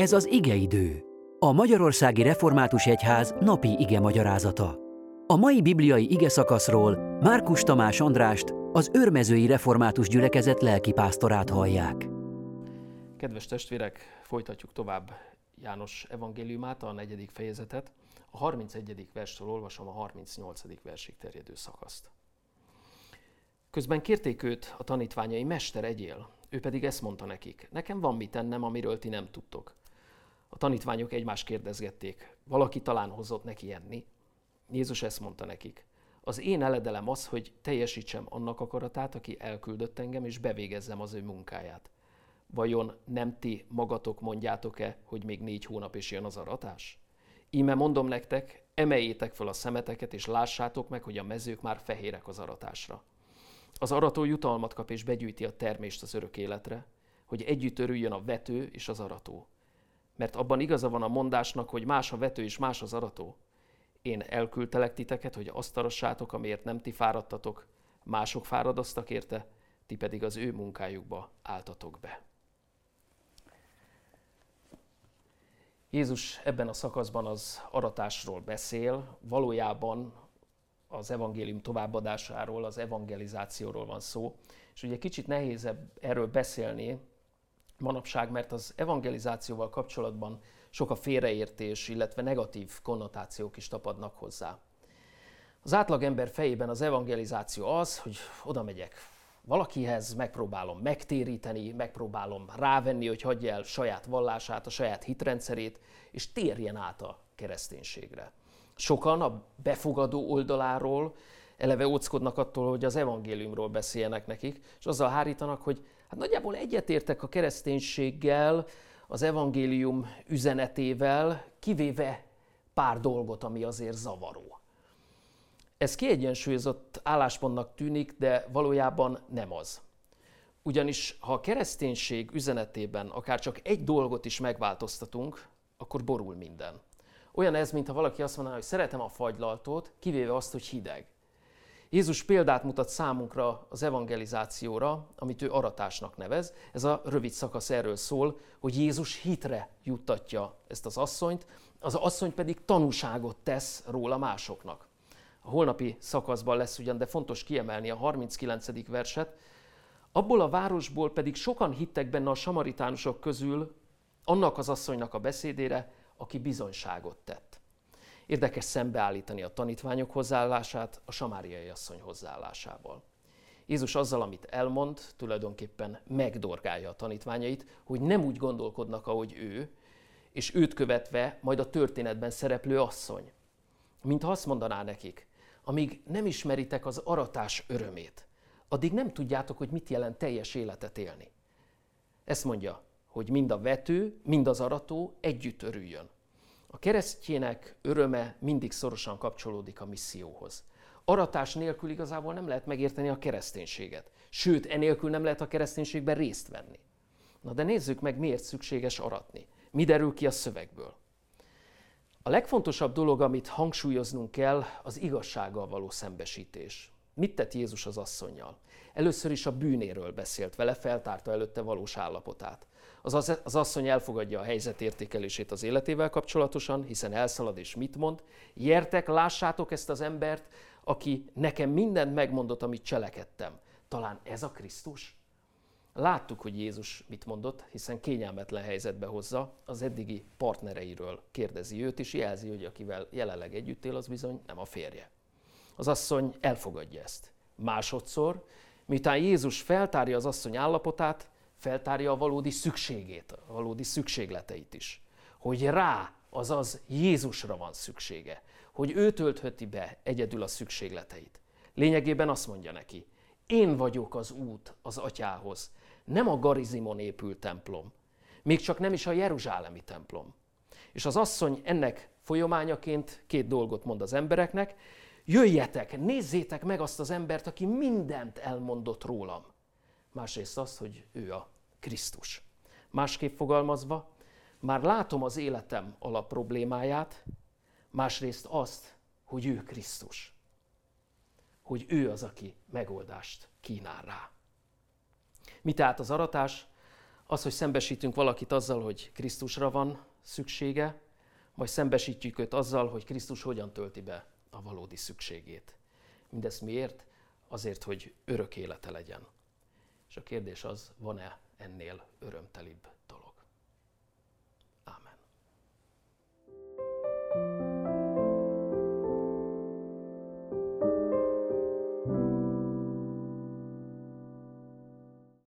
Ez az igeidő, a Magyarországi Református Egyház napi ige magyarázata. A mai bibliai ige szakaszról Márkus Tamás Andrást, az Örmezői Református Gyülekezet lelkipásztorát hallják. Kedves testvérek, folytatjuk tovább János evangéliumát, a negyedik fejezetet. A 31. verstől olvasom a 38. versig terjedő szakaszt. Közben kérték őt a tanítványai, Mester, egyél. Ő pedig ezt mondta nekik, nekem van mit tennem, amiről ti nem tudtok. A tanítványok egymást kérdezgették, valaki talán hozott neki enni. Jézus ezt mondta nekik, az én eledelem az, hogy teljesítsem annak akaratát, aki elküldött engem, és bevégezzem az ő munkáját. Vajon nem ti magatok mondjátok-e, hogy még négy hónap és jön az aratás? Íme mondom nektek, emeljétek fel a szemeteket, és lássátok meg, hogy a mezők már fehérek az aratásra. Az arató jutalmat kap és begyűjti a termést az örök életre, hogy együtt örüljön a vető és az arató. Mert abban igaza van a mondásnak, hogy más a vető és más az arató. Én elküldtelek titeket, hogy azt arassátok, amiért nem ti fáradtatok, mások fáradoztak érte, ti pedig az ő munkájukba álltatok be. Jézus ebben a szakaszban az aratásról beszél, valójában az evangélium továbbadásáról, az evangelizációról van szó. És ugye kicsit nehéz erről beszélni manapság, mert az evangelizációval kapcsolatban sok a félreértés, illetve negatív konnotációk is tapadnak hozzá. Az átlagember fejében az evangelizáció az, hogy oda megyek valakihez, megpróbálom megtéríteni, megpróbálom rávenni, hogy hagyja el saját vallását, a saját hitrendszerét, és térjen át a kereszténységre. Sokan a befogadó oldaláról eleve óckodnak attól, hogy az evangéliumról beszéljenek nekik, és azzal hárítanak, hogy hát nagyjából egyetértek a kereszténységgel, az evangélium üzenetével, kivéve pár dolgot, ami azért zavaró. Ez kiegyensúlyozott álláspontnak tűnik, de valójában nem az. Ugyanis ha a kereszténység üzenetében akár csak egy dolgot is megváltoztatunk, akkor borul minden. Olyan ez, mintha valaki azt mondaná, hogy szeretem a fagylaltót, kivéve azt, hogy hideg. Jézus példát mutat számunkra az evangelizációra, amit ő aratásnak nevez. Ez a rövid szakasz erről szól, hogy Jézus hitre juttatja ezt az asszonyt, az asszony pedig tanúságot tesz róla másoknak. A holnapi szakaszban lesz ugyan, de fontos kiemelni a 39. verset. Abból a városból pedig sokan hittek benne a samaritánusok közül annak az asszonynak a beszédére, aki bizonyságot tett. Érdekes szembeállítani a tanítványok hozzáállását a samáriai asszony hozzáállásával. Jézus azzal, amit elmond, tulajdonképpen megdorgálja a tanítványait, hogy nem úgy gondolkodnak, ahogy ő, és őt követve majd a történetben szereplő asszony. Mintha azt mondaná nekik, amíg nem ismeritek az aratás örömét, addig nem tudjátok, hogy mit jelent teljes életet élni. Ezt mondja, hogy mind a vető, mind az arató együtt örüljön. A keresztjének öröme mindig szorosan kapcsolódik a misszióhoz. Aratás nélkül igazából nem lehet megérteni a kereszténységet. Sőt, enélkül nem lehet a kereszténységben részt venni. Na de nézzük meg, miért szükséges aratni. Mi derül ki a szövegből? A legfontosabb dolog, amit hangsúlyoznunk kell, az igazsággal való szembesítés. Mit tett Jézus az asszonynal? Először is a bűnéről beszélt vele, feltárta előtte valós állapotát. Az, asszony elfogadja a helyzet értékelését az életével kapcsolatosan, hiszen elszalad és mit mond. Jertek, lássátok ezt az embert, aki nekem mindent megmondott, amit cselekedtem. Talán ez a Krisztus? Láttuk, hogy Jézus mit mondott, hiszen kényelmetlen helyzetbe hozza, az eddigi partnereiről kérdezi őt, és jelzi, hogy akivel jelenleg együtt él, az bizony nem a férje. Az asszony elfogadja ezt. Másodszor, miután Jézus feltárja az asszony állapotát, feltárja a valódi szükségét, a valódi szükségleteit is. Hogy rá, azaz Jézusra van szüksége. Hogy ő töltheti be egyedül a szükségleteit. Lényegében azt mondja neki, én vagyok az út az atyához, nem a Garizimon épült templom, még csak nem is a Jeruzsálemi templom. És az asszony ennek folyamányaként két dolgot mond az embereknek, jöjjetek, nézzétek meg azt az embert, aki mindent elmondott rólam. Másrészt az, hogy ő a Krisztus. Másképp fogalmazva, már látom az életem alap problémáját, másrészt azt, hogy ő Krisztus. Hogy ő az, aki megoldást kínál rá. Mi tehát az aratás? Az, hogy szembesítünk valakit azzal, hogy Krisztusra van szüksége, majd szembesítjük őt azzal, hogy Krisztus hogyan tölti be a valódi szükségét. Mindezt miért? Azért, hogy örök élete legyen. És a kérdés az, van-e ennél örömtelibb